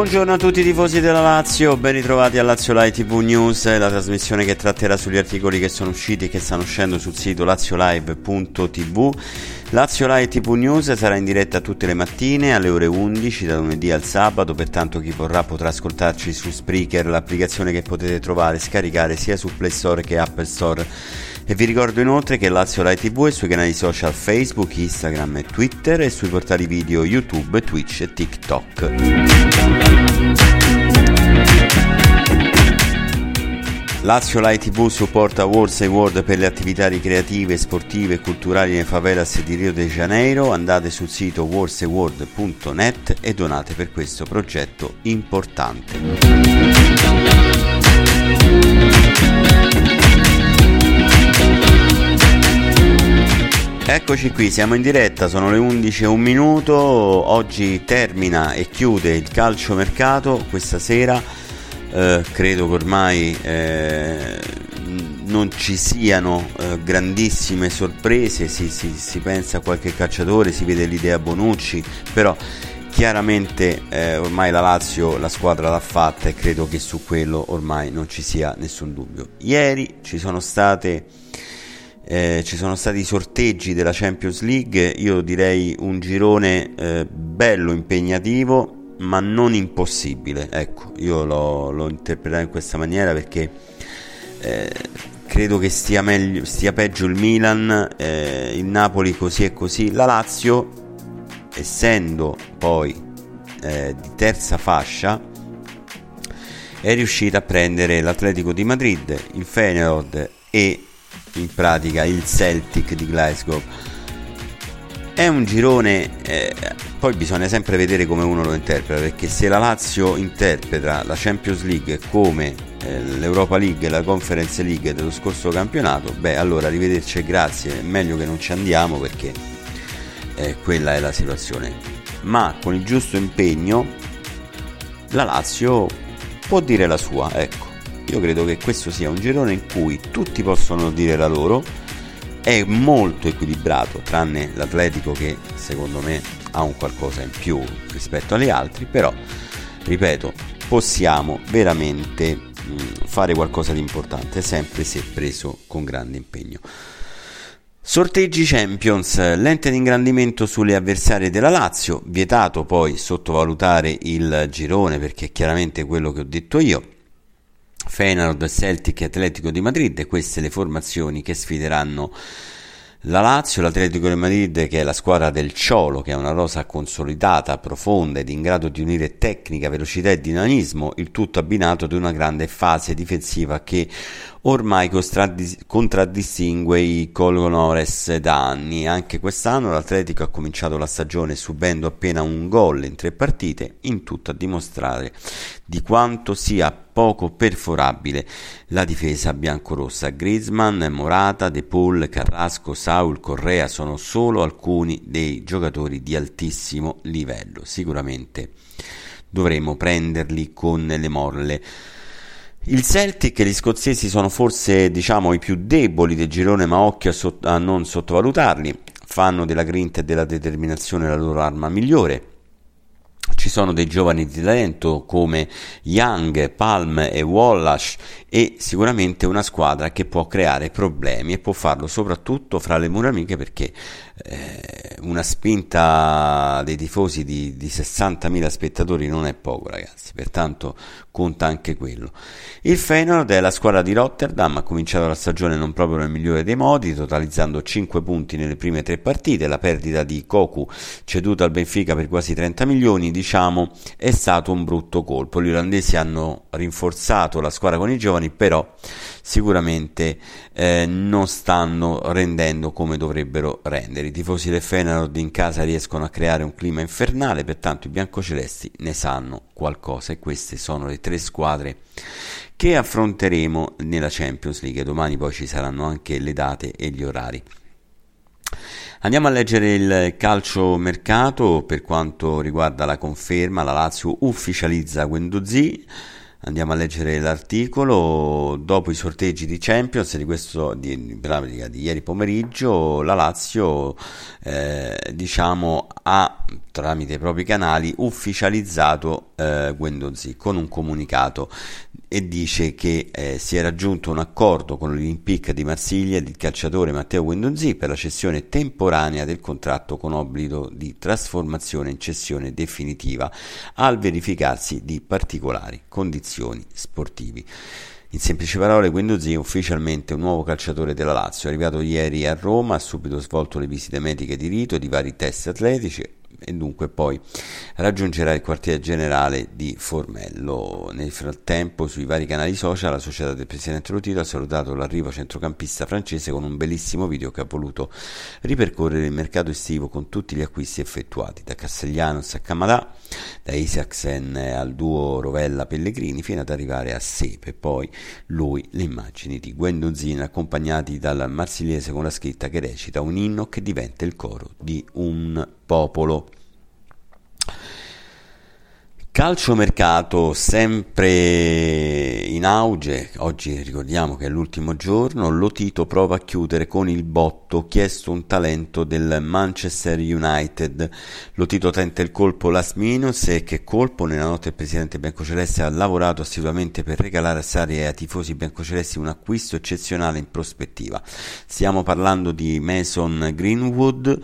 Buongiorno a tutti i tifosi della Lazio, ben ritrovati a Lazio Live TV News, la trasmissione che tratterà sugli articoli che sono usciti e che stanno uscendo sul sito laziolive.tv. Lazio Live TV News sarà in diretta tutte le mattine alle ore 11 da lunedì al sabato, pertanto chi vorrà potrà ascoltarci su Spreaker, l'applicazione che potete trovare e scaricare sia su Play Store che Apple Store. E vi ricordo inoltre che Lazio Live TV è sui canali social Facebook, Instagram e Twitter e sui portali video YouTube, Twitch e TikTok. Lazio Live TV supporta Wars World per le attività ricreative, sportive e culturali nei favelas di Rio de Janeiro. Andate sul sito warsworld.net e donate per questo progetto importante. Eccoci qui, siamo in diretta, sono le 11 e un minuto, oggi termina e chiude il calciomercato questa sera, eh, credo che ormai eh, non ci siano eh, grandissime sorprese, si, si, si, pensa a qualche calciatore, si vede l'idea Bonucci, però chiaramente eh, ormai la Lazio la squadra l'ha fatta e credo che su quello ormai non ci sia nessun dubbio. Ieri ci sono state eh, ci sono stati i sorteggi della Champions League, io direi un girone eh, bello, impegnativo, ma non impossibile. Ecco, io l'ho, l'ho interpretato in questa maniera perché eh, credo che stia, meglio, stia peggio il Milan, eh, il Napoli così e così. La Lazio, essendo poi eh, di terza fascia, è riuscita a prendere l'Atletico di Madrid, il Feyenoord e in pratica il Celtic di Glasgow. È un girone, eh, poi bisogna sempre vedere come uno lo interpreta, perché se la Lazio interpreta la Champions League come eh, l'Europa League e la Conference League dello scorso campionato, beh allora arrivederci e grazie, è meglio che non ci andiamo perché eh, quella è la situazione. Ma con il giusto impegno la Lazio può dire la sua, ecco. Io credo che questo sia un girone in cui tutti possono dire la loro, è molto equilibrato, tranne l'Atletico che secondo me ha un qualcosa in più rispetto agli altri, però ripeto, possiamo veramente mh, fare qualcosa di importante, sempre se preso con grande impegno. Sorteggi Champions, lente di ingrandimento sulle avversarie della Lazio, vietato poi sottovalutare il girone perché è chiaramente quello che ho detto io. Feyenoord, Celtic e Atletico di Madrid, queste le formazioni che sfideranno la Lazio, l'Atletico di Madrid che è la squadra del Ciolo, che è una rosa consolidata, profonda ed in grado di unire tecnica, velocità e dinamismo, il tutto abbinato ad una grande fase difensiva che ormai contraddistingue i Colgonores da anni. Anche quest'anno l'Atletico ha cominciato la stagione subendo appena un gol in tre partite, in tutto a dimostrare di quanto sia poco perforabile la difesa biancorossa. Griezmann, Morata, De Paul, Carrasco, Saul, Correa sono solo alcuni dei giocatori di altissimo livello. Sicuramente dovremo prenderli con le molle. Il Celtic e gli scozzesi sono forse diciamo i più deboli del girone, ma occhio a, sott- a non sottovalutarli. Fanno della grinta e della determinazione la loro arma migliore ci sono dei giovani di talento come Young, Palm e Wallace e sicuramente una squadra che può creare problemi e può farlo soprattutto fra le mura amiche perché eh, una spinta dei tifosi di, di 60.000 spettatori non è poco ragazzi, pertanto conta anche quello. Il Feyenoord è la squadra di Rotterdam, ha cominciato la stagione non proprio nel migliore dei modi, totalizzando 5 punti nelle prime tre partite, la perdita di Koku ceduta al Benfica per quasi 30 milioni, diciamo, è stato un brutto colpo. Gli olandesi hanno rinforzato la squadra con i giovani, però sicuramente eh, non stanno rendendo come dovrebbero rendere. I tifosi del Feyenoord in casa riescono a creare un clima infernale, pertanto i biancocelesti ne sanno qualcosa e queste sono le tre squadre che affronteremo nella Champions League. Domani poi ci saranno anche le date e gli orari. Andiamo a leggere il calcio mercato per quanto riguarda la conferma, la Lazio ufficializza Guendouzi Andiamo a leggere l'articolo. Dopo i sorteggi di Champions di, questo, di, di, di ieri pomeriggio, la Lazio eh, diciamo, ha tramite i propri canali ufficializzato eh, Guendouzi con un comunicato e dice che eh, si è raggiunto un accordo con l'Olympique di Marsiglia il calciatore Matteo Guendouzi per la cessione temporanea del contratto con obbligo di trasformazione in cessione definitiva al verificarsi di particolari condizioni sportivi. In semplici parole, Guendouzi è ufficialmente un nuovo calciatore della Lazio, è arrivato ieri a Roma, ha subito svolto le visite mediche di rito e di vari test atletici, e dunque poi raggiungerà il quartiere generale di Formello. Nel frattempo sui vari canali social la società del presidente Lotito ha salutato l'arrivo centrocampista francese con un bellissimo video che ha voluto ripercorrere il mercato estivo con tutti gli acquisti effettuati da Castellanos a Camadà, da Isaacsen al duo Rovella Pellegrini fino ad arrivare a Sepe, poi lui le immagini di Guendouzi accompagnati dal marsigliese con la scritta che recita un inno che diventa il coro di un popolo. Calciomercato sempre in auge, oggi ricordiamo che è l'ultimo giorno, Lotito prova a chiudere con il botto, chiesto un talento del Manchester United. Lotito tenta il colpo last minute e che colpo, nella notte il presidente biancoceleste ha lavorato assiduamente per regalare a Sari e ai tifosi biancocelesti un acquisto eccezionale in prospettiva. Stiamo parlando di Mason Greenwood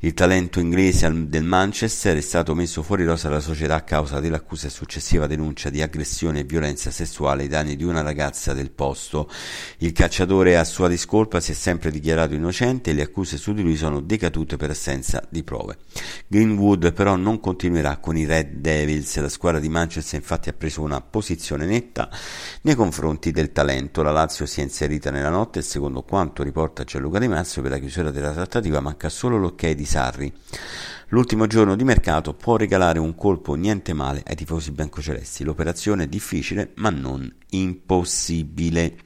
il talento inglese del Manchester è stato messo fuori rosa dalla società a causa dell'accusa e successiva denuncia di aggressione e violenza sessuale ai danni di una ragazza del posto. Il cacciatore a sua discolpa si è sempre dichiarato innocente e le accuse su di lui sono decadute per assenza di prove. Greenwood però non continuerà con i Red Devils, la squadra di Manchester infatti ha preso una posizione netta nei confronti del talento. La Lazio si è inserita nella notte e secondo quanto riporta Gianluca Di Marzio per la chiusura della trattativa manca solo l'ok di Sarri. L'ultimo giorno di mercato può regalare un colpo niente male ai tifosi biancocelesti. L'operazione è difficile ma non impossibile.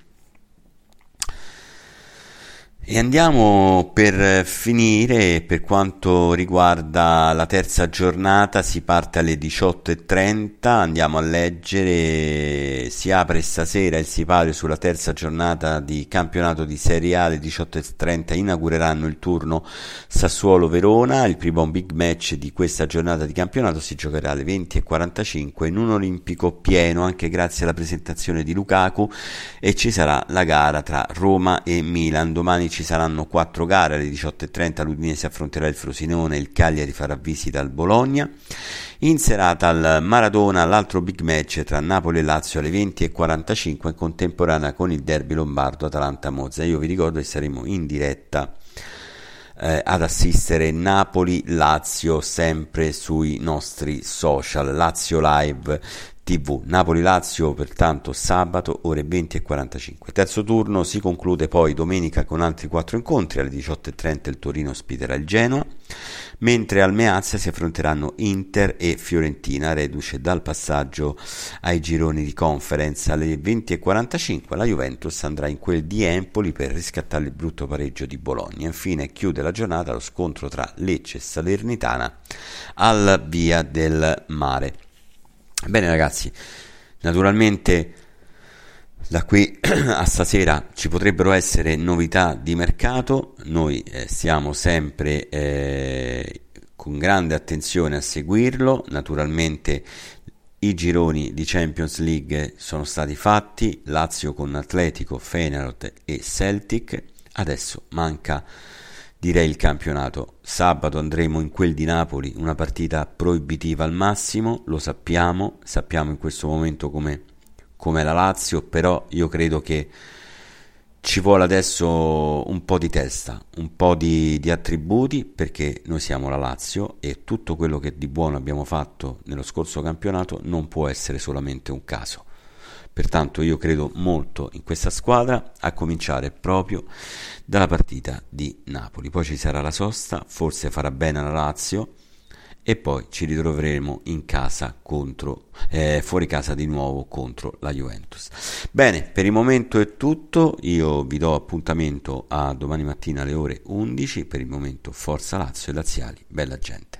E andiamo per finire, per quanto riguarda la terza giornata, si parte alle 18.30, andiamo a leggere, si apre stasera il sipario sulla terza giornata di campionato di Serie A, alle 18.30 inaugureranno il turno Sassuolo-Verona, il primo big match di questa giornata di campionato si giocherà alle 20.45 in un olimpico pieno, anche grazie alla presentazione di Lukaku e ci sarà la gara tra Roma e Milan, domani ci saranno quattro gare, alle 18.30 l'Udinese affronterà il Frosinone, il Cagliari farà visita al Bologna. In serata al Maradona l'altro big match tra Napoli e Lazio alle 20.45 in contemporanea con il derby lombardo Atalanta-Mozza. Io vi ricordo che saremo in diretta eh, ad assistere Napoli-Lazio sempre sui nostri social, Lazio Live TV. Napoli-Lazio pertanto sabato ore 20 e 45. Terzo turno si conclude poi domenica con altri quattro incontri. Alle 18.30 il Torino ospiterà il Genoa, mentre al Meazza si affronteranno Inter e Fiorentina, reduce dal passaggio ai gironi di conference. Alle 20 e 45 la Juventus andrà in quel di Empoli per riscattare il brutto pareggio di Bologna. Infine chiude la giornata lo scontro tra Lecce e Salernitana al Via del Mare. Bene ragazzi, naturalmente Da qui a stasera ci potrebbero essere novità di mercato, noi eh, stiamo sempre eh, con grande attenzione a seguirlo, naturalmente i gironi di Champions League sono stati fatti, Lazio con Atletico, Feyenoord e Celtic, adesso manca direi il campionato. Sabato andremo in quel di Napoli, una partita proibitiva al massimo, lo sappiamo, sappiamo in questo momento come come la Lazio, però io credo che ci vuole adesso un po' di testa, un po' di, di, attributi perché noi siamo la Lazio e tutto quello che di buono abbiamo fatto nello scorso campionato non può essere solamente un caso. Pertanto io credo molto in questa squadra, a cominciare proprio dalla partita di Napoli. Poi ci sarà la sosta, forse farà bene la Lazio e poi ci ritroveremo in casa contro, eh, fuori casa di nuovo contro la Juventus. Bene, per il momento è tutto, io vi do appuntamento a domani mattina alle ore 11, per il momento Forza Lazio e Laziali, bella gente.